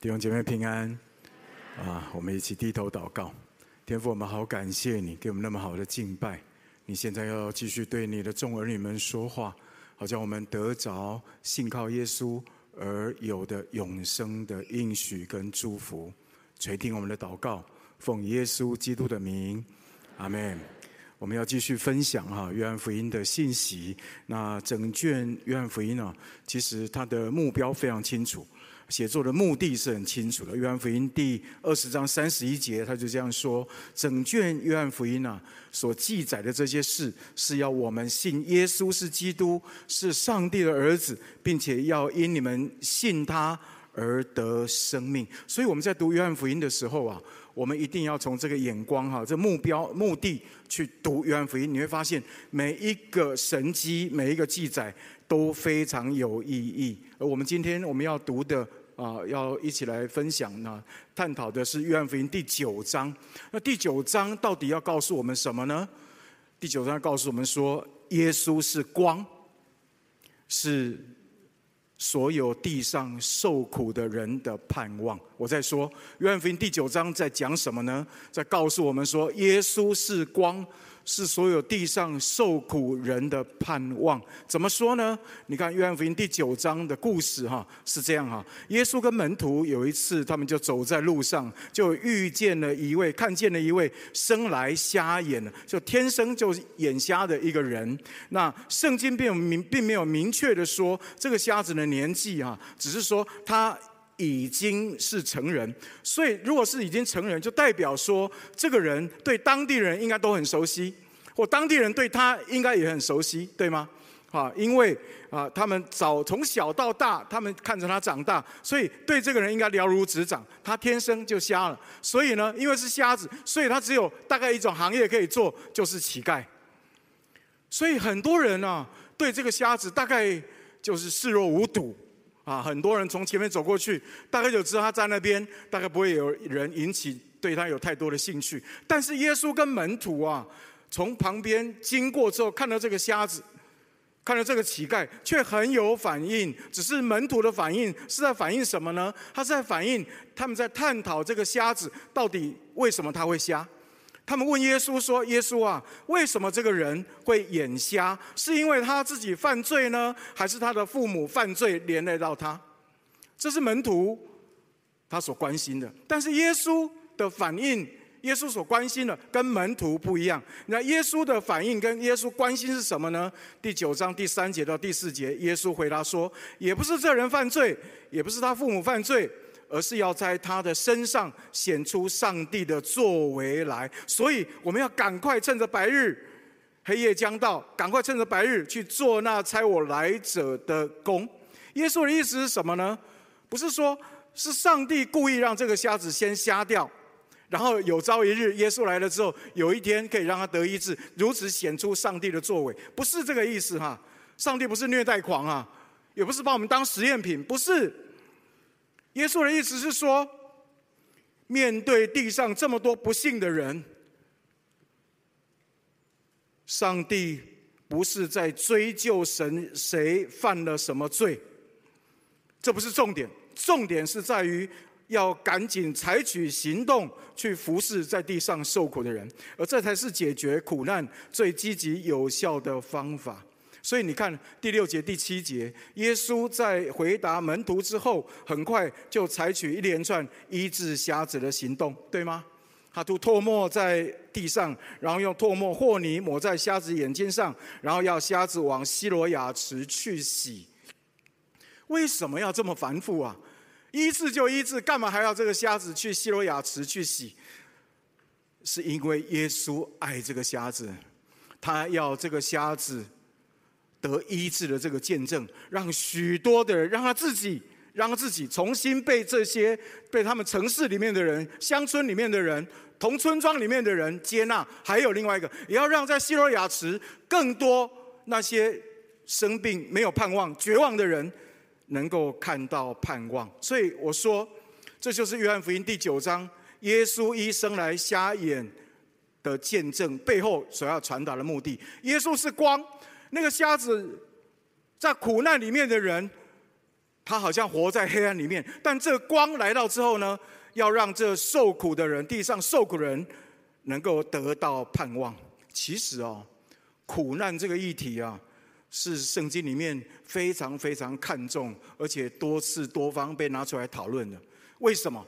弟兄姐妹平安啊！我们一起低头祷告，天父，我们好感谢你给我们那么好的敬拜。你现在要继续对你的众儿女们说话，好叫我们得着信靠耶稣而有的永生的应许跟祝福。垂听我们的祷告，奉耶稣基督的名，阿门。我们要继续分享哈约翰福音的信息。那整卷约翰福音啊，其实它的目标非常清楚。写作的目的是很清楚的，《约翰福音》第二十章三十一节，他就这样说：整卷《约翰福音》啊，所记载的这些事，是要我们信耶稣是基督，是上帝的儿子，并且要因你们信他而得生命。所以我们在读《约翰福音》的时候啊，我们一定要从这个眼光哈，这目标目的去读《约翰福音》，你会发现每一个神迹，每一个记载都非常有意义。而我们今天我们要读的。啊，要一起来分享呢，探讨的是《约翰福音》第九章。那第九章到底要告诉我们什么呢？第九章告诉我们说，耶稣是光，是所有地上受苦的人的盼望。我在说，《约翰福音》第九章在讲什么呢？在告诉我们说，耶稣是光。是所有地上受苦人的盼望。怎么说呢？你看《约翰福音》第九章的故事，哈，是这样哈。耶稣跟门徒有一次，他们就走在路上，就遇见了一位，看见了一位生来瞎眼的，就天生就眼瞎的一个人。那圣经并明并没有明确的说这个瞎子的年纪，哈，只是说他。已经是成人，所以如果是已经成人，就代表说这个人对当地人应该都很熟悉，或当地人对他应该也很熟悉，对吗？啊，因为啊，他们早从小到大，他们看着他长大，所以对这个人应该了如指掌。他天生就瞎了，所以呢，因为是瞎子，所以他只有大概一种行业可以做，就是乞丐。所以很多人啊，对这个瞎子大概就是视若无睹。啊，很多人从前面走过去，大概就知道他在那边，大概不会有人引起对他有太多的兴趣。但是耶稣跟门徒啊，从旁边经过之后，看到这个瞎子，看到这个乞丐，却很有反应。只是门徒的反应是在反映什么呢？他是在反映他们在探讨这个瞎子到底为什么他会瞎。他们问耶稣说：“耶稣啊，为什么这个人会眼瞎？是因为他自己犯罪呢，还是他的父母犯罪连累到他？”这是门徒他所关心的。但是耶稣的反应，耶稣所关心的跟门徒不一样。那耶稣的反应跟耶稣关心是什么呢？第九章第三节到第四节，耶稣回答说：“也不是这人犯罪，也不是他父母犯罪。”而是要在他的身上显出上帝的作为来，所以我们要赶快趁着白日，黑夜将到，赶快趁着白日去做那差我来者的工。耶稣的意思是什么呢？不是说是上帝故意让这个瞎子先瞎掉，然后有朝一日耶稣来了之后，有一天可以让他得医治，如此显出上帝的作为，不是这个意思哈。上帝不是虐待狂啊，也不是把我们当实验品，不是。耶稣的意思是说，面对地上这么多不幸的人，上帝不是在追究神谁犯了什么罪，这不是重点，重点是在于要赶紧采取行动去服侍在地上受苦的人，而这才是解决苦难最积极有效的方法。所以你看第六节、第七节，耶稣在回答门徒之后，很快就采取一连串医治瞎子的行动，对吗？他吐唾沫在地上，然后用唾沫和泥抹在瞎子眼睛上，然后要瞎子往西罗亚池去洗。为什么要这么繁复啊？医治就医治，干嘛还要这个瞎子去西罗亚池去洗？是因为耶稣爱这个瞎子，他要这个瞎子。得医治的这个见证，让许多的人，让他自己，让他自己重新被这些被他们城市里面的人、乡村里面的人、同村庄里面的人接纳。还有另外一个，也要让在西罗亚池更多那些生病没有盼望、绝望的人能够看到盼望。所以我说，这就是约翰福音第九章耶稣一生来瞎眼的见证背后所要传达的目的。耶稣是光。那个瞎子在苦难里面的人，他好像活在黑暗里面。但这光来到之后呢，要让这受苦的人，地上受苦的人，能够得到盼望。其实哦，苦难这个议题啊，是圣经里面非常非常看重，而且多次多方被拿出来讨论的。为什么？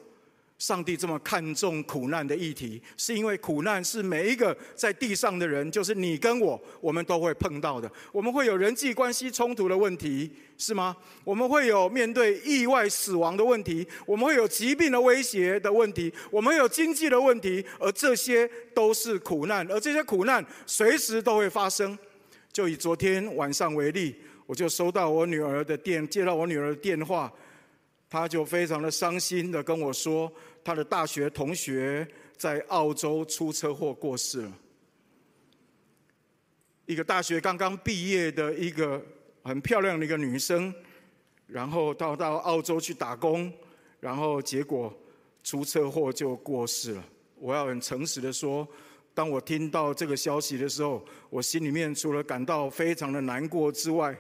上帝这么看重苦难的议题，是因为苦难是每一个在地上的人，就是你跟我，我们都会碰到的。我们会有人际关系冲突的问题，是吗？我们会有面对意外死亡的问题，我们会有疾病的威胁的问题，我们有经济的问题，而这些都是苦难，而这些苦难随时都会发生。就以昨天晚上为例，我就收到我女儿的电，接到我女儿的电话，她就非常的伤心的跟我说。他的大学同学在澳洲出车祸过世了。一个大学刚刚毕业的一个很漂亮的一个女生，然后到到澳洲去打工，然后结果出车祸就过世了。我要很诚实的说，当我听到这个消息的时候，我心里面除了感到非常的难过之外，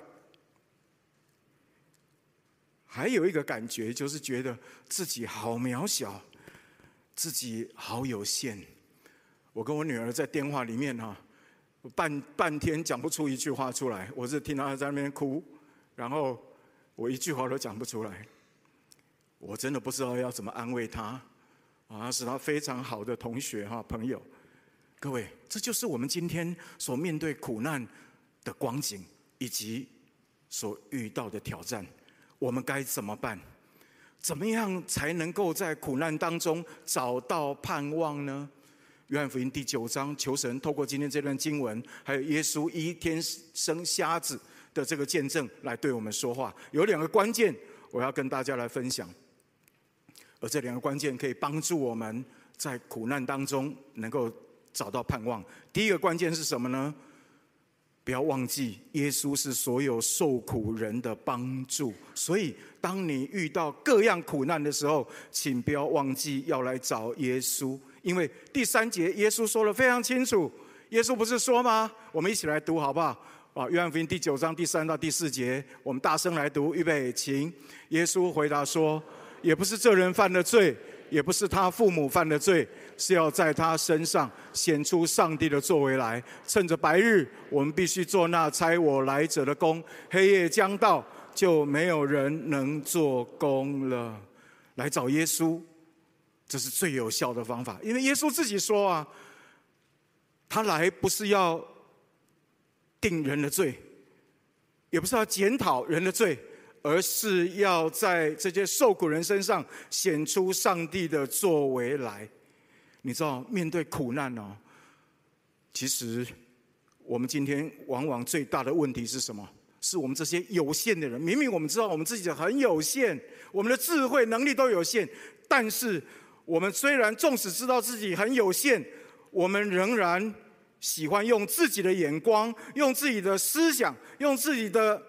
还有一个感觉就是觉得自己好渺小。自己好有限，我跟我女儿在电话里面哈，半半天讲不出一句话出来，我是听到她在那边哭，然后我一句话都讲不出来，我真的不知道要怎么安慰她，啊，是她非常好的同学哈朋友，各位，这就是我们今天所面对苦难的光景以及所遇到的挑战，我们该怎么办？怎么样才能够在苦难当中找到盼望呢？约翰福音第九章，求神透过今天这段经文，还有耶稣一天生瞎子的这个见证，来对我们说话。有两个关键，我要跟大家来分享。而这两个关键可以帮助我们在苦难当中能够找到盼望。第一个关键是什么呢？不要忘记，耶稣是所有受苦人的帮助。所以，当你遇到各样苦难的时候，请不要忘记要来找耶稣。因为第三节，耶稣说的非常清楚。耶稣不是说吗？我们一起来读好不好？啊，约翰福音第九章第三到第四节，我们大声来读。预备，请。耶稣回答说：“也不是这人犯的罪。”也不是他父母犯的罪，是要在他身上显出上帝的作为来。趁着白日，我们必须做那差我来者的工；黑夜将到，就没有人能做工了。来找耶稣，这是最有效的方法，因为耶稣自己说啊，他来不是要定人的罪，也不是要检讨人的罪。而是要在这些受苦人身上显出上帝的作为来。你知道，面对苦难哦，其实我们今天往往最大的问题是什么？是我们这些有限的人。明明我们知道我们自己很有限，我们的智慧能力都有限，但是我们虽然纵使知道自己很有限，我们仍然喜欢用自己的眼光、用自己的思想、用自己的。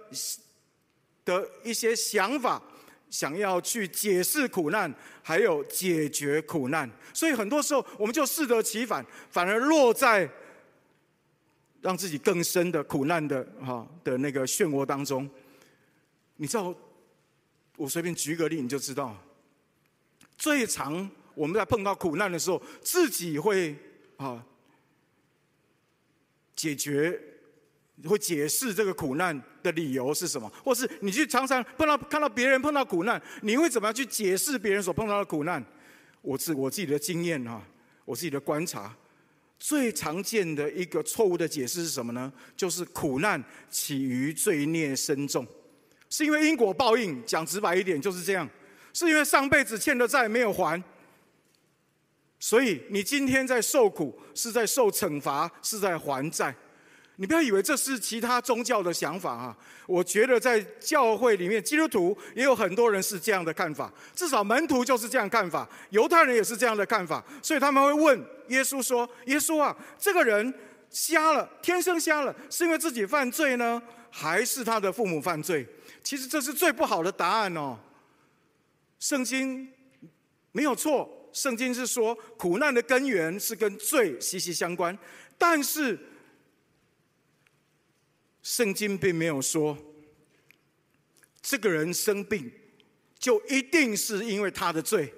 的一些想法，想要去解释苦难，还有解决苦难，所以很多时候我们就适得其反，反而落在让自己更深的苦难的哈的那个漩涡当中。你知道，我随便举个例，你就知道，最常我们在碰到苦难的时候，自己会啊解决。会解释这个苦难的理由是什么，或是你去常常碰到看到别人碰到苦难，你会怎么样去解释别人所碰到的苦难？我自我自己的经验哈，我自己的观察，最常见的一个错误的解释是什么呢？就是苦难起于罪孽深重，是因为因果报应。讲直白一点就是这样，是因为上辈子欠的债没有还，所以你今天在受苦，是在受惩罚，是在还债。你不要以为这是其他宗教的想法啊！我觉得在教会里面，基督徒也有很多人是这样的看法。至少门徒就是这样看法，犹太人也是这样的看法。所以他们会问耶稣说：“耶稣啊，这个人瞎了，天生瞎了，是因为自己犯罪呢，还是他的父母犯罪？”其实这是最不好的答案哦。圣经没有错，圣经是说苦难的根源是跟罪息息相关，但是。圣经并没有说，这个人生病就一定是因为他的罪。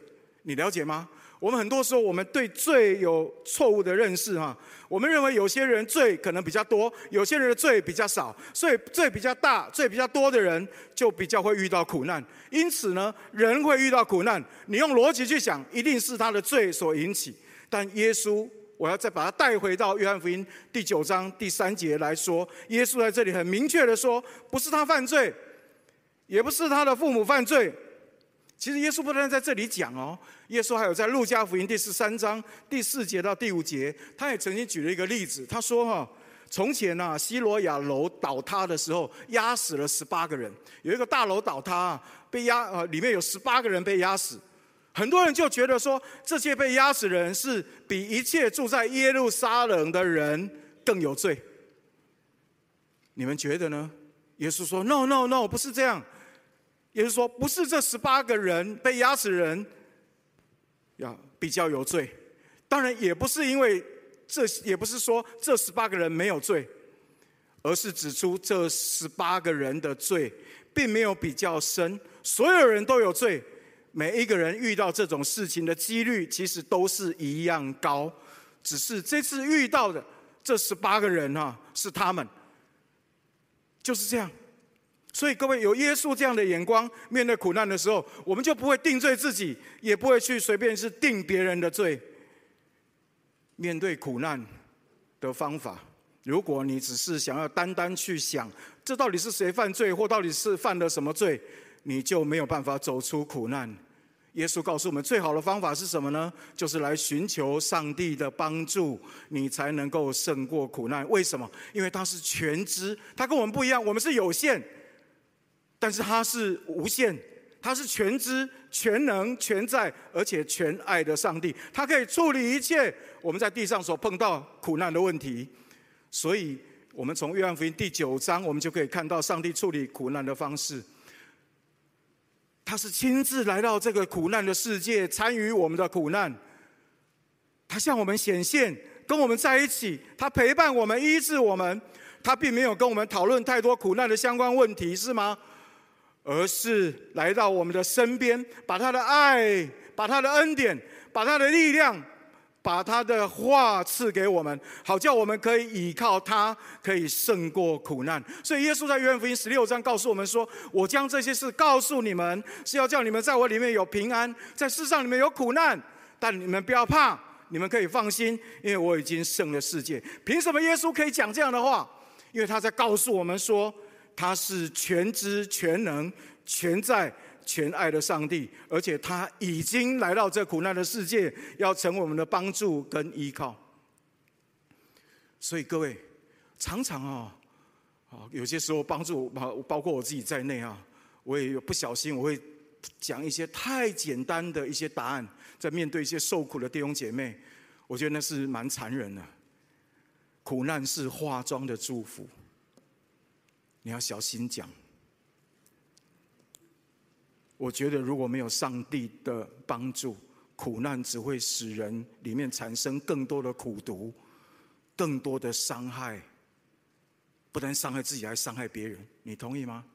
你了解吗？我们很多时候，我们对罪有错误的认识哈。我们认为有些人罪可能比较多，有些人的罪比较少，所以罪比较大、罪比较多的人就比较会遇到苦难。因此呢，人会遇到苦难，你用逻辑去想，一定是他的罪所引起。但耶稣，我要再把他带回到约翰福音第九章第三节来说，耶稣在这里很明确的说，不是他犯罪，也不是他的父母犯罪。其实耶稣不但在这里讲哦，耶稣还有在路加福音第十三章第四节到第五节，他也曾经举了一个例子。他说：“哈，从前呐，西罗亚楼倒塌的时候，压死了十八个人。有一个大楼倒塌，被压呃，里面有十八个人被压死。很多人就觉得说，这些被压死人是比一切住在耶路撒冷的人更有罪。你们觉得呢？”耶稣说：“No, no, no，不是这样。”也就是说，不是这十八个人被压死人要比较有罪，当然也不是因为这，也不是说这十八个人没有罪，而是指出这十八个人的罪并没有比较深，所有人都有罪，每一个人遇到这种事情的几率其实都是一样高，只是这次遇到的这十八个人啊，是他们，就是这样。所以各位有耶稣这样的眼光，面对苦难的时候，我们就不会定罪自己，也不会去随便是定别人的罪。面对苦难的方法，如果你只是想要单单去想这到底是谁犯罪，或到底是犯了什么罪，你就没有办法走出苦难。耶稣告诉我们，最好的方法是什么呢？就是来寻求上帝的帮助，你才能够胜过苦难。为什么？因为他是全知，他跟我们不一样，我们是有限。但是他是无限，他是全知、全能、全在，而且全爱的上帝。他可以处理一切我们在地上所碰到苦难的问题。所以，我们从约翰福音第九章，我们就可以看到上帝处理苦难的方式。他是亲自来到这个苦难的世界，参与我们的苦难。他向我们显现，跟我们在一起，他陪伴我们，医治我们。他并没有跟我们讨论太多苦难的相关问题，是吗？而是来到我们的身边，把他的爱、把他的恩典、把他的力量、把他的话赐给我们，好叫我们可以依靠他，可以胜过苦难。所以耶稣在约翰福音十六章告诉我们说：“我将这些事告诉你们，是要叫你们在我里面有平安，在世上你们有苦难，但你们不要怕，你们可以放心，因为我已经胜了世界。”凭什么耶稣可以讲这样的话？因为他在告诉我们说。他是全知全能、全在全爱的上帝，而且他已经来到这苦难的世界，要成为我们的帮助跟依靠。所以各位，常常啊，啊，有些时候帮助包包括我自己在内啊，我也有不小心，我会讲一些太简单的一些答案，在面对一些受苦的弟兄姐妹，我觉得那是蛮残忍的。苦难是化妆的祝福。你要小心讲。我觉得如果没有上帝的帮助，苦难只会使人里面产生更多的苦毒，更多的伤害。不但伤害自己，还伤害别人。你同意吗？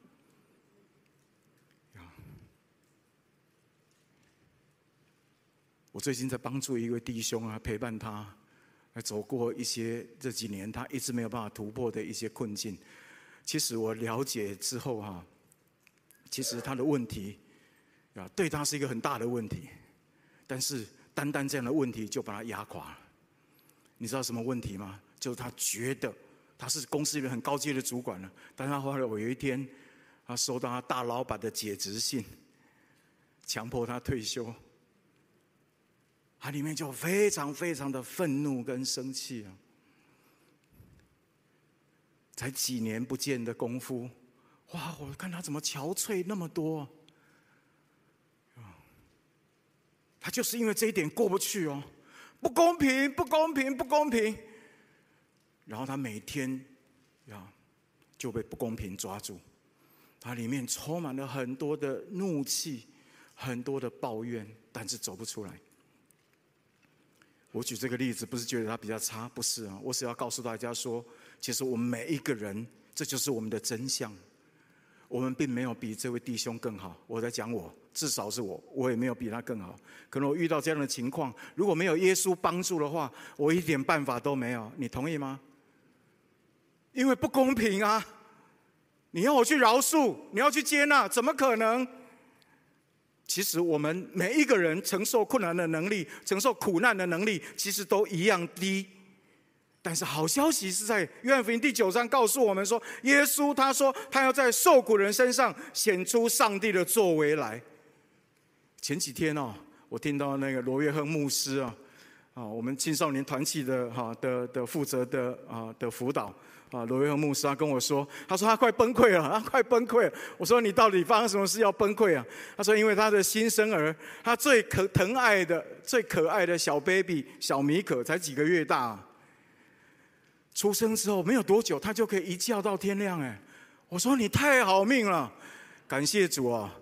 我最近在帮助一位弟兄啊，陪伴他，来走过一些这几年他一直没有办法突破的一些困境。其实我了解之后哈，其实他的问题啊，对他是一个很大的问题，但是单单这样的问题就把他压垮了。你知道什么问题吗？就是他觉得他是公司里面很高阶的主管了，但他后来我有一天，他收到他大老板的解职信，强迫他退休，他里面就非常非常的愤怒跟生气啊。才几年不见的功夫，哇！我看他怎么憔悴那么多，他就是因为这一点过不去哦，不公平，不公平，不公平。然后他每天呀就被不公平抓住，他里面充满了很多的怒气，很多的抱怨，但是走不出来。我举这个例子不是觉得他比较差，不是啊，我是要告诉大家说。其实我们每一个人，这就是我们的真相。我们并没有比这位弟兄更好。我在讲我，至少是我，我也没有比他更好。可能我遇到这样的情况，如果没有耶稣帮助的话，我一点办法都没有。你同意吗？因为不公平啊！你要我去饶恕，你要去接纳，怎么可能？其实我们每一个人承受困难的能力、承受苦难的能力，其实都一样低。但是好消息是在约翰福音第九章告诉我们说，耶稣他说他要在受苦人身上显出上帝的作为来。前几天哦，我听到那个罗约翰牧师啊，啊，我们青少年团契的哈的的负责的啊的辅导。啊，罗约翰牧师他跟我说，他说他快崩溃了，他快崩溃了。我说你到底发生什么事要崩溃啊？他说因为他的新生儿，他最可疼爱的、最可爱的小 baby 小米可才几个月大，出生之后没有多久，他就可以一觉到天亮。哎，我说你太好命了，感谢主啊！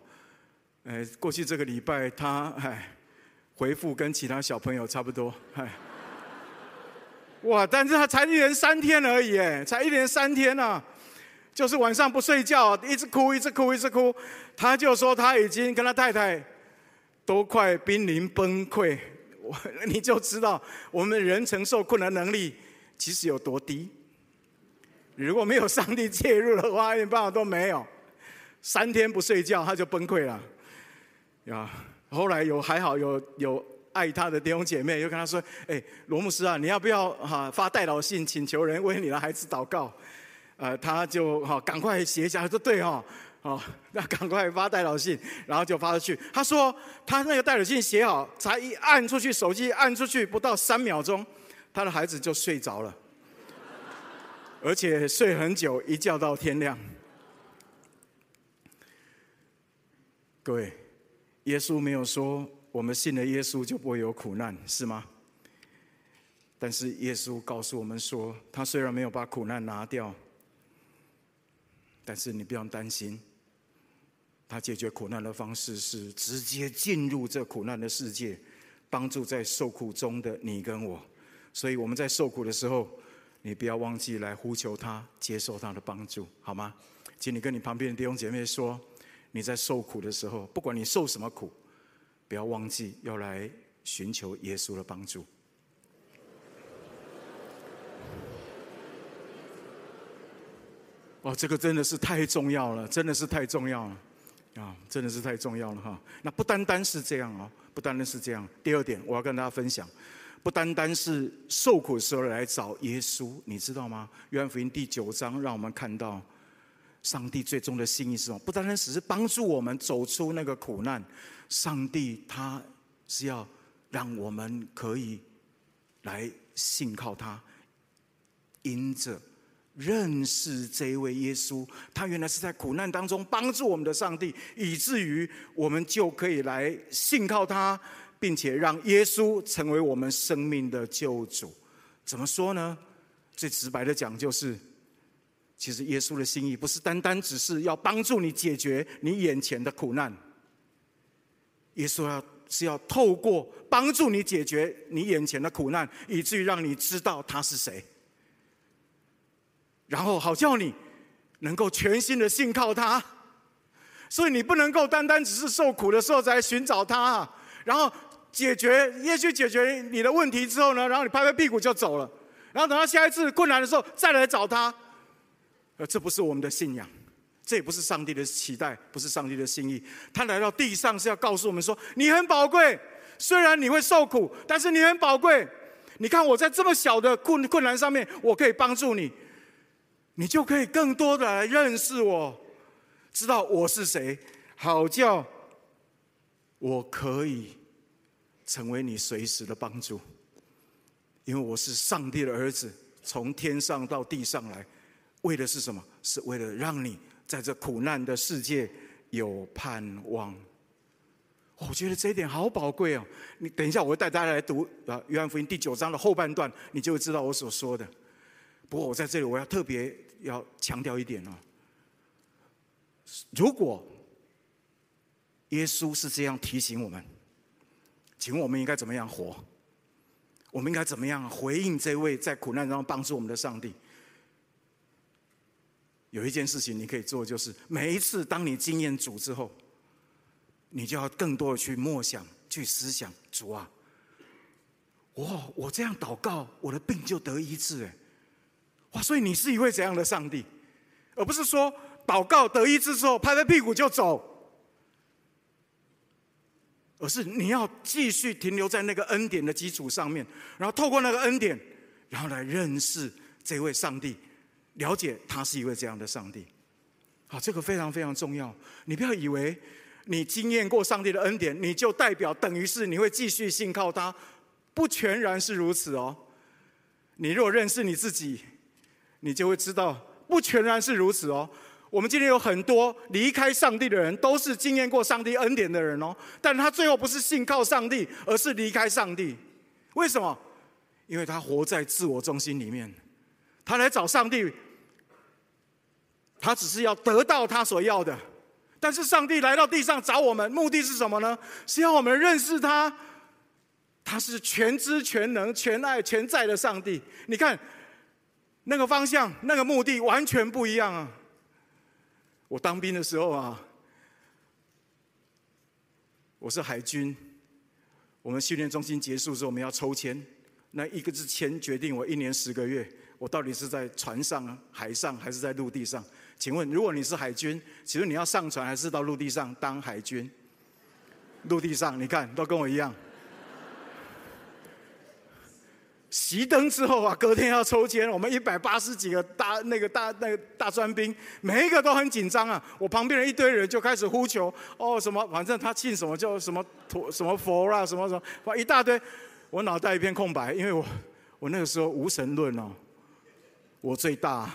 哎，过去这个礼拜他哎回复跟其他小朋友差不多，哎。哇！但是他才一连三天而已，哎，才一连三天呐、啊，就是晚上不睡觉，一直哭，一直哭，一直哭。他就说他已经跟他太太都快濒临崩溃。我你就知道我们人承受困难能力其实有多低。如果没有上帝介入的话，一点办法都没有。三天不睡觉他就崩溃了。啊，后来有还好有有。爱他的弟兄姐妹又跟他说：“哎，罗牧师啊，你要不要哈发代祷信，请求人为你的孩子祷告？”呃，他就哈赶快写一下，他说：“对哦，哦，那赶快发代祷信，然后就发出去。”他说：“他那个代祷信写好，才一按出去，手机按出去不到三秒钟，他的孩子就睡着了，而且睡很久，一觉到天亮。”各位，耶稣没有说。我们信了耶稣就不会有苦难，是吗？但是耶稣告诉我们说，他虽然没有把苦难拿掉，但是你不用担心，他解决苦难的方式是直接进入这苦难的世界，帮助在受苦中的你跟我。所以我们在受苦的时候，你不要忘记来呼求他，接受他的帮助，好吗？请你跟你旁边的弟兄姐妹说，你在受苦的时候，不管你受什么苦。不要忘记要来寻求耶稣的帮助。哦，这个真的是太重要了，真的是太重要了，啊，真的是太重要了哈。那不单单是这样哦，不单单是这样。第二点，我要跟大家分享，不单单是受苦的时候来找耶稣，你知道吗？约翰福音第九章让我们看到，上帝最终的心意是什么？不单单只是帮助我们走出那个苦难。上帝他是要让我们可以来信靠他，因着认识这一位耶稣，他原来是在苦难当中帮助我们的上帝，以至于我们就可以来信靠他，并且让耶稣成为我们生命的救主。怎么说呢？最直白的讲，就是其实耶稣的心意不是单单只是要帮助你解决你眼前的苦难。耶稣要是要透过帮助你解决你眼前的苦难，以至于让你知道他是谁，然后好叫你能够全心的信靠他。所以你不能够单单只是受苦的时候才寻找他，然后解决，也许解决你的问题之后呢，然后你拍拍屁股就走了，然后等到下一次困难的时候再来找他。呃，这不是我们的信仰。这也不是上帝的期待，不是上帝的心意。他来到地上是要告诉我们说：“你很宝贵，虽然你会受苦，但是你很宝贵。你看我在这么小的困困难上面，我可以帮助你，你就可以更多的来认识我，知道我是谁，好叫我可以成为你随时的帮助。因为我是上帝的儿子，从天上到地上来，为的是什么？是为了让你。”在这苦难的世界有盼望，我觉得这一点好宝贵哦。你等一下，我会带大家来读啊《约翰福音》第九章的后半段，你就会知道我所说的。不过我在这里，我要特别要强调一点哦。如果耶稣是这样提醒我们，请问我们应该怎么样活？我们应该怎么样回应这位在苦难中帮助我们的上帝？有一件事情你可以做，就是每一次当你经验主之后，你就要更多的去默想、去思想主啊。哇，我这样祷告，我的病就得医治哎！哇，所以你是一位怎样的上帝？而不是说祷告得医治之后拍拍屁股就走，而是你要继续停留在那个恩典的基础上面，然后透过那个恩典，然后来认识这位上帝。了解他是一位这样的上帝，好，这个非常非常重要。你不要以为你经验过上帝的恩典，你就代表等于是你会继续信靠他，不全然是如此哦。你若认识你自己，你就会知道不全然是如此哦。我们今天有很多离开上帝的人，都是经验过上帝恩典的人哦，但他最后不是信靠上帝，而是离开上帝。为什么？因为他活在自我中心里面，他来找上帝。他只是要得到他所要的，但是上帝来到地上找我们，目的是什么呢？是要我们认识他，他是全知全能、全爱全在的上帝。你看，那个方向、那个目的完全不一样啊！我当兵的时候啊，我是海军，我们训练中心结束之后，我们要抽签，那一个字签决定我一年十个月，我到底是在船上、海上还是在陆地上。请问，如果你是海军，请问你要上船还是到陆地上当海军？陆地上，你看都跟我一样。熄灯之后啊，隔天要抽签，我们一百八十几个大那个大那个大专兵，每一个都很紧张啊。我旁边的一堆人就开始呼求，哦什么，反正他信什么叫什么陀什么佛啊，什么什么，一大堆。我脑袋一片空白，因为我我那个时候无神论哦，我最大。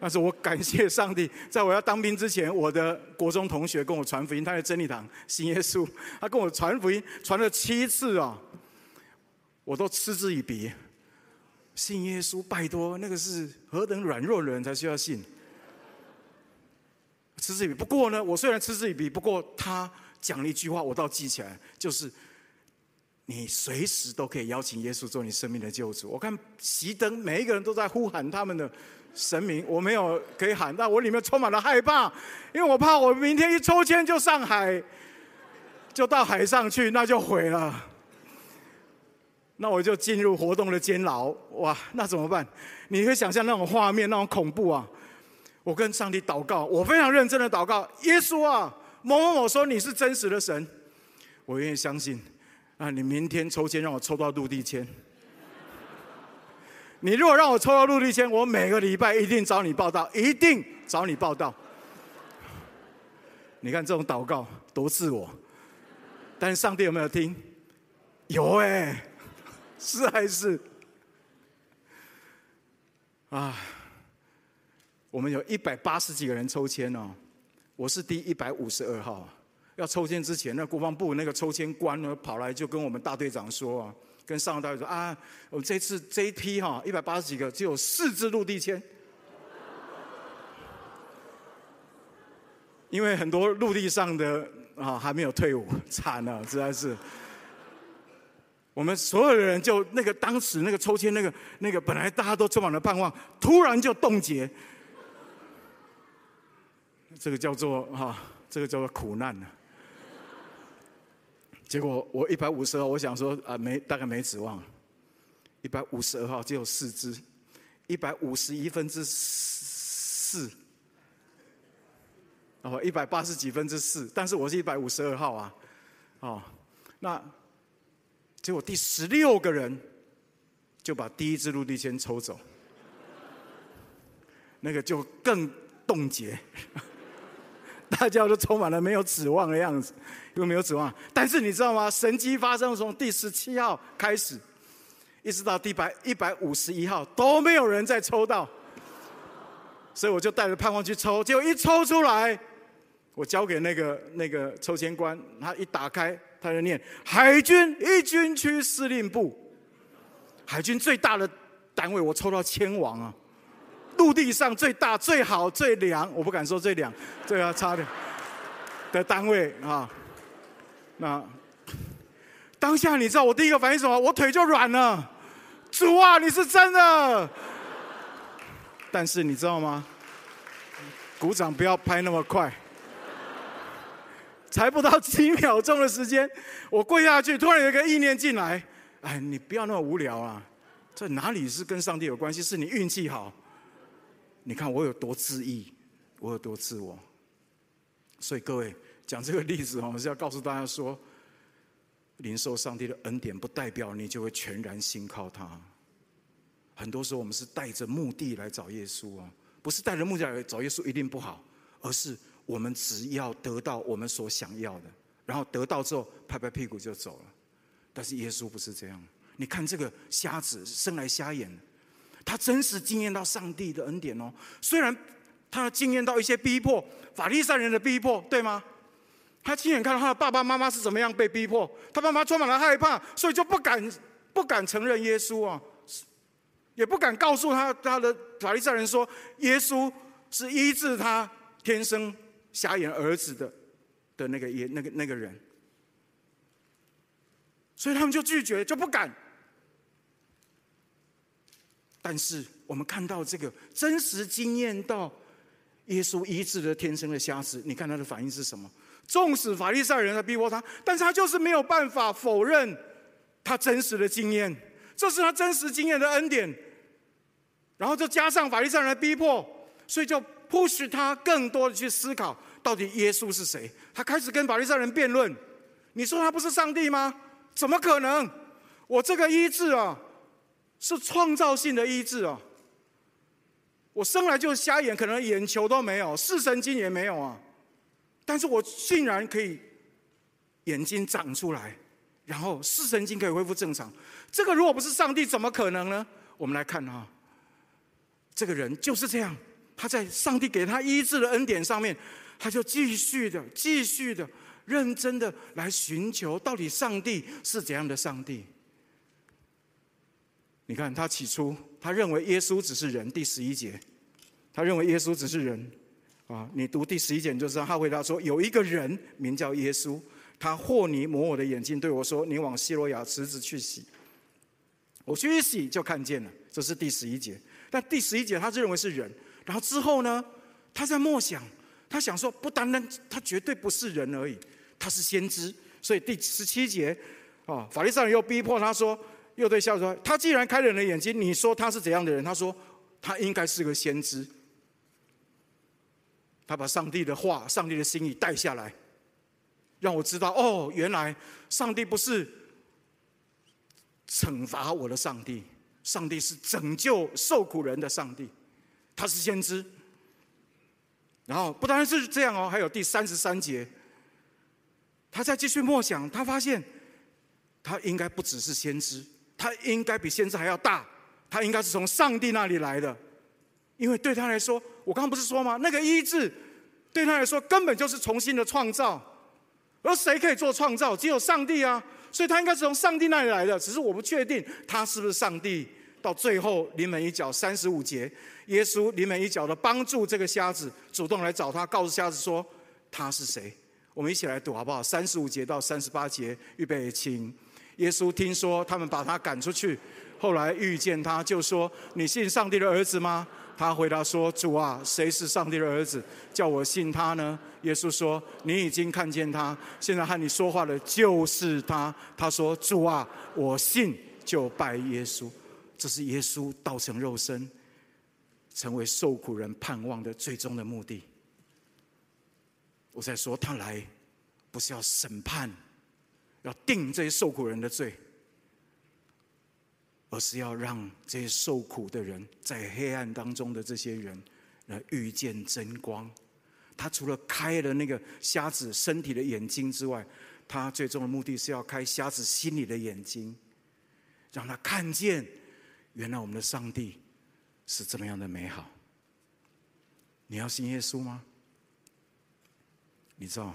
但是我感谢上帝，在我要当兵之前，我的国中同学跟我传福音，他在真理堂信耶稣，他跟我传福音，传了七次啊，我都嗤之以鼻。信耶稣，拜托，那个是何等软弱的人才需要信？嗤之以鼻。不过呢，我虽然嗤之以鼻，不过他讲了一句话，我倒记起来，就是你随时都可以邀请耶稣做你生命的救主。我看熄灯，每一个人都在呼喊他们的。神明，我没有可以喊，但我里面充满了害怕，因为我怕我明天一抽签就上海，就到海上去，那就毁了。那我就进入活动的监牢，哇，那怎么办？你会想象那种画面，那种恐怖啊！我跟上帝祷告，我非常认真的祷告，耶稣啊，某某某说你是真实的神，我愿意相信。啊，你明天抽签让我抽到陆地签。你如果让我抽到陆地签，我每个礼拜一定找你报到，一定找你报到。你看这种祷告多自我，但是上帝有没有听？有哎，是还是？啊，我们有一百八十几个人抽签哦，我是第一百五十二号。要抽签之前，那国防部那个抽签官呢，跑来就跟我们大队长说啊。跟上个大队说啊，我们这次这一批哈一百八十几个，只有四支陆地签，因为很多陆地上的啊还没有退伍，惨了，实在是。我们所有的人就那个当时那个抽签那个那个本来大家都充满了盼望，突然就冻结，这个叫做哈，这个叫做苦难呢。结果我一百五十二，我想说啊，没大概没指望。一百五十二号只有四支，一百五十一分之四，哦，一百八十几分之四，但是我是一百五十二号啊，哦，那结果第十六个人就把第一支陆地签抽走，那个就更冻结。大家都充满了没有指望的样子，因为没有指望。但是你知道吗？神机发生从第十七号开始，一直到第百一百五十一号都没有人再抽到，所以我就带着盼望去抽，结果一抽出来，我交给那个那个抽签官，他一打开，他就念海军一军区司令部，海军最大的单位，我抽到千王啊。陆地上最大、最好、最凉，我不敢说最凉，这个差点的单位啊。那当下你知道我第一个反应什么？我腿就软了。主啊，你是真的。但是你知道吗？鼓掌不要拍那么快，才不到几秒钟的时间，我跪下去，突然有一个意念进来，哎，你不要那么无聊啊！这哪里是跟上帝有关系？是你运气好。你看我有多自意，我有多自我。所以各位讲这个例子，我们是要告诉大家说，领受上帝的恩典，不代表你就会全然信靠他。很多时候我们是带着目的来找耶稣啊。不是带着目的来找耶稣一定不好，而是我们只要得到我们所想要的，然后得到之后拍拍屁股就走了。但是耶稣不是这样。你看这个瞎子生来瞎眼，他真实经验到上帝的恩典哦。虽然他经验到一些逼迫，法利赛人的逼迫，对吗？他亲眼看到他的爸爸妈妈是怎么样被逼迫，他爸妈充满了害怕，所以就不敢不敢承认耶稣啊。也不敢告诉他他的法利赛人说，耶稣是医治他天生瞎眼儿子的的那个耶那个那个人，所以他们就拒绝，就不敢。但是我们看到这个真实经验到耶稣医治了天生的瞎子，你看他的反应是什么？纵使法利赛人在逼迫他，但是他就是没有办法否认他真实的经验，这是他真实经验的恩典。然后就加上法利赛人逼迫，所以就 push 他更多的去思考，到底耶稣是谁？他开始跟法利赛人辩论：“你说他不是上帝吗？怎么可能？我这个医治啊，是创造性的医治啊！我生来就瞎眼，可能眼球都没有，视神经也没有啊，但是我竟然可以眼睛长出来，然后视神经可以恢复正常。这个如果不是上帝，怎么可能呢？我们来看哈。”这个人就是这样，他在上帝给他医治的恩典上面，他就继续的、继续的、认真的来寻求，到底上帝是怎样的上帝？你看，他起初他认为耶稣只是人，第十一节，他认为耶稣只是人啊。你读第十一节你就知道，他回答说：“有一个人名叫耶稣，他和泥抹我的眼睛，对我说：‘你往西罗亚池子去洗。’我去一洗就看见了。”这是第十一节。但第十一节，他就认为是人，然后之后呢，他在默想，他想说，不单单他绝对不是人而已，他是先知。所以第十七节，啊，法利赛人又逼迫他说，又对瞎子说，他既然开了人的眼睛，你说他是怎样的人？他说，他应该是个先知。他把上帝的话、上帝的心意带下来，让我知道，哦，原来上帝不是惩罚我的上帝。上帝是拯救受苦人的上帝，他是先知。然后不单是这样哦，还有第三十三节，他在继续默想，他发现他应该不只是先知，他应该比先知还要大，他应该是从上帝那里来的，因为对他来说，我刚刚不是说吗？那个医治对他来说根本就是重新的创造，而谁可以做创造？只有上帝啊。所以他应该是从上帝那里来的，只是我不确定他是不是上帝。到最后临门一脚三十五节，耶稣临门一脚的帮助这个瞎子，主动来找他，告诉瞎子说他是谁？我们一起来读好不好？三十五节到三十八节，预备，请。耶稣听说他们把他赶出去，后来遇见他，就说：“你信上帝的儿子吗？”他回答说：“主啊，谁是上帝的儿子？叫我信他呢？”耶稣说：“你已经看见他，现在和你说话的就是他。”他说：“主啊，我信，就拜耶稣。”这是耶稣道成肉身，成为受苦人盼望的最终的目的。我在说，他来不是要审判，要定这些受苦人的罪。而是要让这些受苦的人，在黑暗当中的这些人，来遇见真光。他除了开了那个瞎子身体的眼睛之外，他最终的目的是要开瞎子心里的眼睛，让他看见，原来我们的上帝是这么样的美好。你要信耶稣吗？你知道，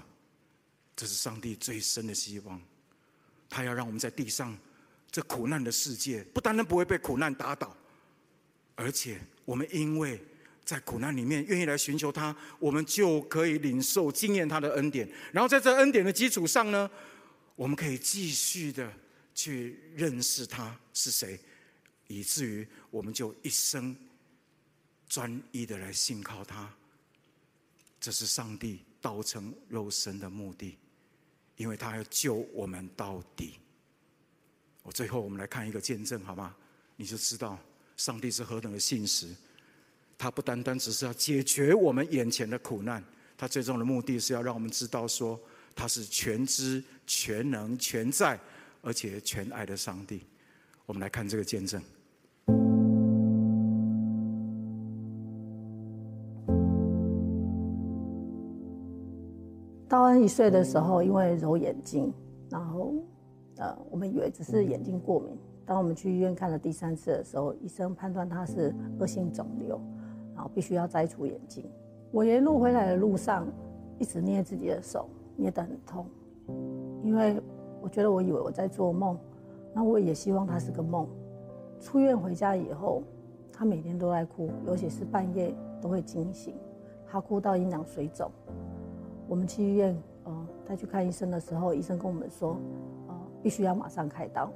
这是上帝最深的希望，他要让我们在地上。这苦难的世界，不单单不会被苦难打倒，而且我们因为在苦难里面愿意来寻求他，我们就可以领受经验他的恩典。然后在这恩典的基础上呢，我们可以继续的去认识他是谁，以至于我们就一生专一的来信靠他，这是上帝道成肉身的目的，因为他要救我们到底。我最后我们来看一个见证，好吗？你就知道上帝是何等的信实。他不单单只是要解决我们眼前的苦难，他最终的目的是要让我们知道说，他是全知、全能、全在，而且全爱的上帝。我们来看这个见证。道恩一岁的时候，因为揉眼睛，然后呃，我们以为只是眼睛过敏。当我们去医院看了第三次的时候，医生判断他是恶性肿瘤，然后必须要摘除眼睛。我沿路回来的路上，一直捏自己的手，捏得很痛，因为我觉得我以为我在做梦。那我也希望他是个梦。出院回家以后，他每天都在哭，尤其是半夜都会惊醒。他哭到阴阳水肿。我们去医院，呃，带去看医生的时候，医生跟我们说，呃，必须要马上开刀。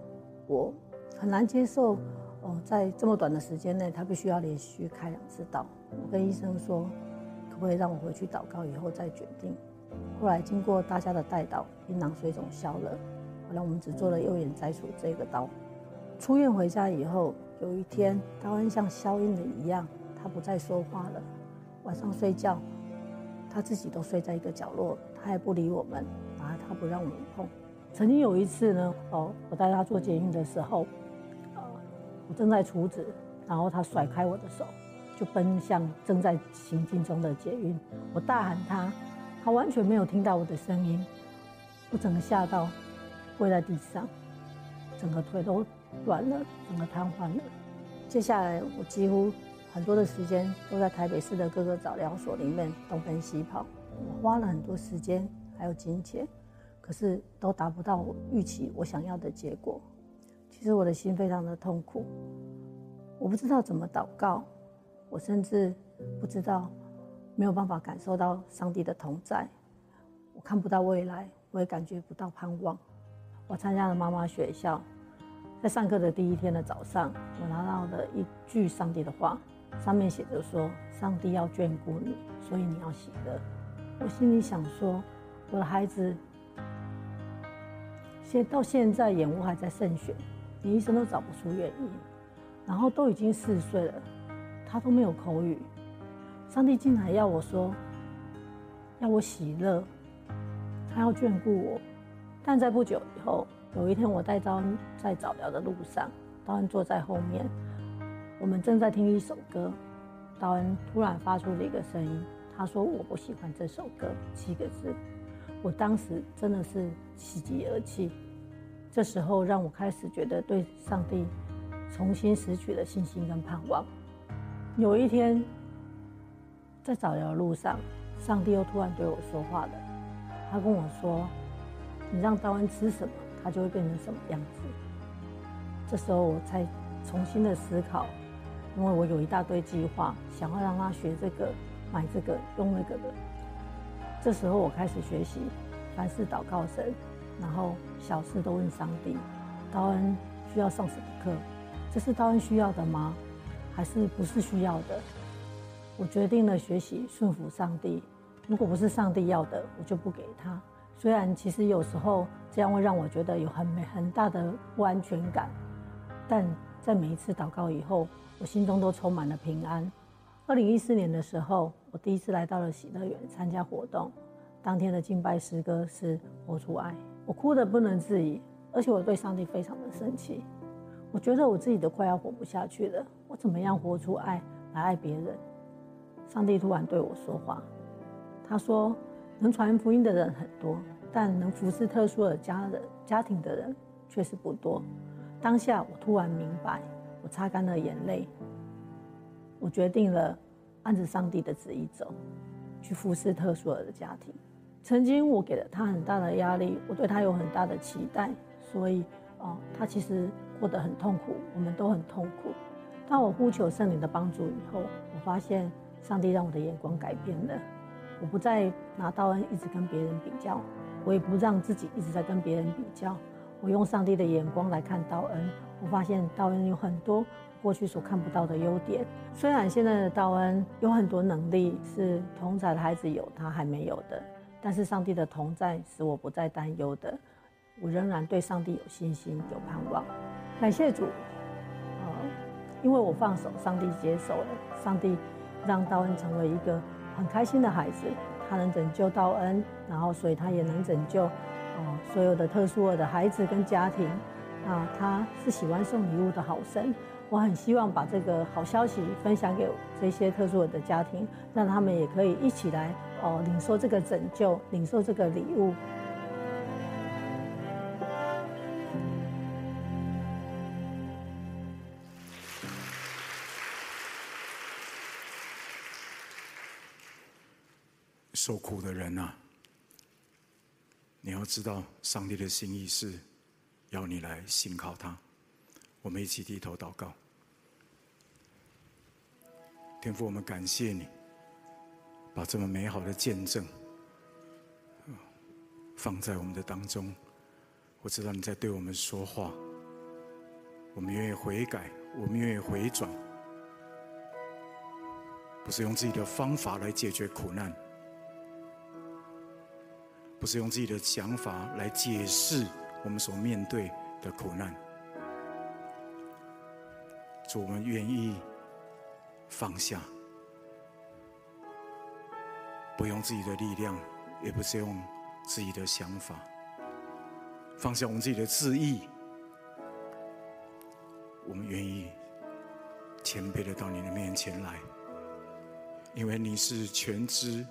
我很难接受，呃，在这么短的时间内，他必须要连续开两次刀。我跟医生说，可不可以让我回去祷告以后再决定？后来经过大家的带导，阴囊水肿消了。后来我们只做了右眼摘除这个刀。出院回家以后，有一天，道恩像消音了一样，他不再说话了。晚上睡觉，他自己都睡在一个角落，他也不理我们，然后他不让我们碰。曾经有一次呢，哦，我带他做捷运的时候，呃，我正在储值，然后他甩开我的手，就奔向正在行进中的捷运。我大喊他，他完全没有听到我的声音，我整个吓到。跪在地上，整个腿都软了，整个瘫痪了。接下来，我几乎很多的时间都在台北市的各个早疗所里面东奔西跑。我花了很多时间还有金钱，可是都达不到我预期我想要的结果。其实我的心非常的痛苦，我不知道怎么祷告，我甚至不知道，没有办法感受到上帝的同在。我看不到未来，我也感觉不到盼望。我参加了妈妈学校，在上课的第一天的早上，我拿到了一句上帝的话，上面写着说：“上帝要眷顾你，所以你要喜乐。”我心里想说：“我的孩子，现到现在眼窝还在渗血，连医生都找不出原因，然后都已经四岁了，他都没有口语，上帝竟然要我说，要我喜乐，他要眷顾我。”但在不久以后，有一天我带道恩在早疗的路上，道恩坐在后面，我们正在听一首歌，道恩突然发出了一个声音，他说：“我不喜欢这首歌。”七个字，我当时真的是喜极而泣。这时候让我开始觉得对上帝重新失去了信心跟盼望。有一天，在找药的路上，上帝又突然对我说话了，他跟我说。你让道恩吃什么，他就会变成什么样子。这时候我才重新的思考，因为我有一大堆计划，想要让他学这个、买这个、用那个的。这时候我开始学习，凡事祷告神，然后小事都问上帝。道恩需要上什么课？这是道恩需要的吗？还是不是需要的？我决定了学习顺服上帝。如果不是上帝要的，我就不给他。虽然其实有时候这样会让我觉得有很很大的不安全感，但在每一次祷告以后，我心中都充满了平安。二零一四年的时候，我第一次来到了喜乐园参加活动，当天的敬拜诗歌是《活出爱》，我哭得不能自已，而且我对上帝非常的生气，我觉得我自己都快要活不下去了，我怎么样活出爱来爱别人？上帝突然对我说话，他说。能传福音的人很多，但能服侍特殊的家人、家庭的人却是不多。当下我突然明白，我擦干了眼泪，我决定了按着上帝的旨意走，去服侍特殊的家庭。曾经我给了他很大的压力，我对他有很大的期待，所以哦，他其实过得很痛苦，我们都很痛苦。当我呼求圣灵的帮助以后，我发现上帝让我的眼光改变了。我不再拿道恩一直跟别人比较，我也不让自己一直在跟别人比较。我用上帝的眼光来看道恩，我发现道恩有很多过去所看不到的优点。虽然现在的道恩有很多能力是同侪的孩子有，他还没有的，但是上帝的同在使我不再担忧的。我仍然对上帝有信心，有盼望。感谢主，呃，因为我放手，上帝接手了。上帝让道恩成为一个很开心的孩子，他能拯救道恩，然后所以他也能拯救，所有的特殊的孩子跟家庭。啊，他是喜欢送礼物的好生。我很希望把这个好消息分享给这些特殊的家庭，让他们也可以一起来哦，领受这个拯救，领受这个礼物。受苦的人啊，你要知道，上帝的心意是要你来信靠他。我们一起低头祷告，天父，我们感谢你，把这么美好的见证放在我们的当中。我知道你在对我们说话，我们愿意悔改，我们愿意回转，不是用自己的方法来解决苦难。不是用自己的想法来解释我们所面对的苦难，主，我们愿意放下，不用自己的力量，也不是用自己的想法，放下我们自己的自意，我们愿意谦卑的到你的面前来，因为你是全知、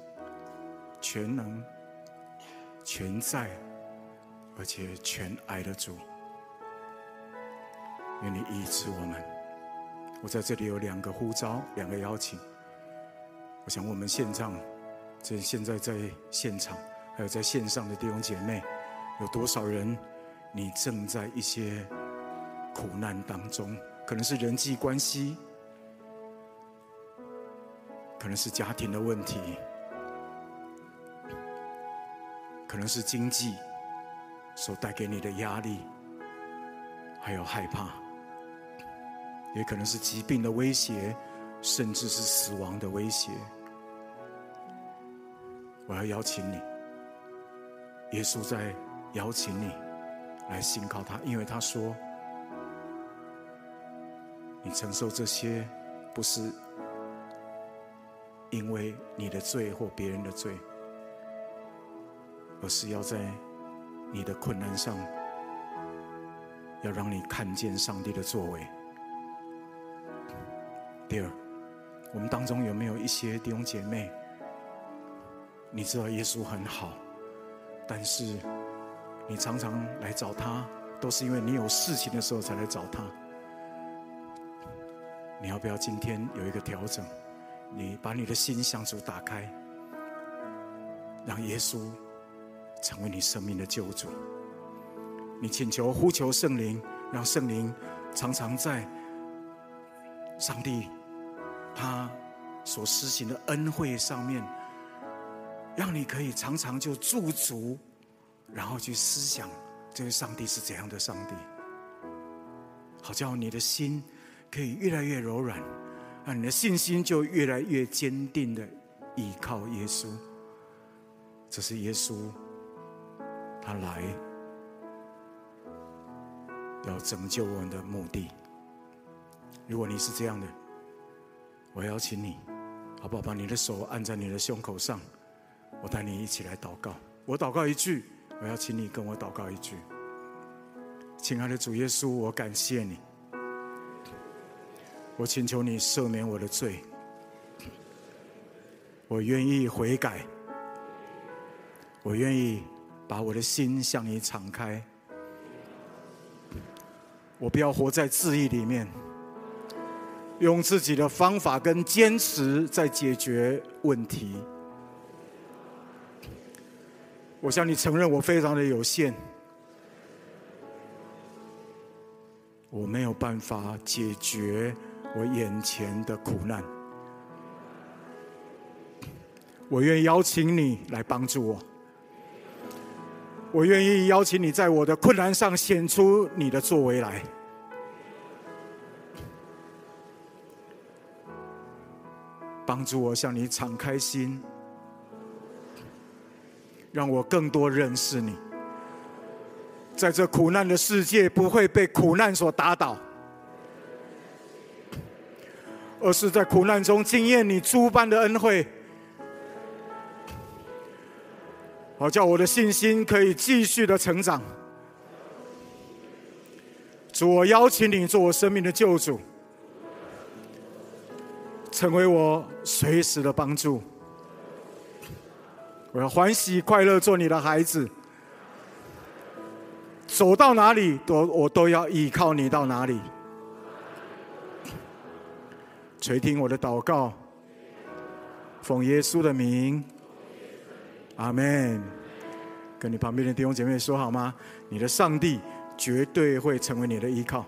全能。全在，而且全爱的主，愿你医治我们。我在这里有两个呼召，两个邀请。我想问我们现场，这现在在现场，还有在线上的弟兄姐妹，有多少人？你正在一些苦难当中，可能是人际关系，可能是家庭的问题。可能是经济所带给你的压力，还有害怕，也可能是疾病的威胁，甚至是死亡的威胁。我要邀请你，耶稣在邀请你来信靠他，因为他说：“你承受这些，不是因为你的罪或别人的罪。”而是要在你的困难上，要让你看见上帝的作为。第二，我们当中有没有一些弟兄姐妹，你知道耶稣很好，但是你常常来找他，都是因为你有事情的时候才来找他。你要不要今天有一个调整？你把你的心向主打开，让耶稣。成为你生命的救主，你请求呼求圣灵，让圣灵常常在上帝他所施行的恩惠上面，让你可以常常就驻足，然后去思想这个上帝是怎样的上帝，好叫你的心可以越来越柔软，让你的信心就越来越坚定的依靠耶稣。这是耶稣。他来要拯救我们的目的。如果你是这样的，我邀请你，好不好？把你的手按在你的胸口上，我带你一起来祷告。我祷告一句，我要请你跟我祷告一句。亲爱的主耶稣，我感谢你，我请求你赦免我的罪，我愿意悔改，我愿意。把我的心向你敞开，我不要活在自义里面，用自己的方法跟坚持在解决问题。我向你承认，我非常的有限，我没有办法解决我眼前的苦难。我愿邀请你来帮助我。我愿意邀请你在我的困难上显出你的作为来。帮助我向你敞开心，让我更多认识你。在这苦难的世界，不会被苦难所打倒，而是在苦难中经验你诸般的恩惠。好叫我的信心可以继续的成长。主，我邀请你做我生命的救主。成为我随时的帮助，我要欢喜快乐做你的孩子，走到哪里都我都要依靠你到哪里。垂听我的祷告，奉耶稣的名，阿门。跟你旁边的弟兄姐妹说好吗？你的上帝绝对会成为你的依靠。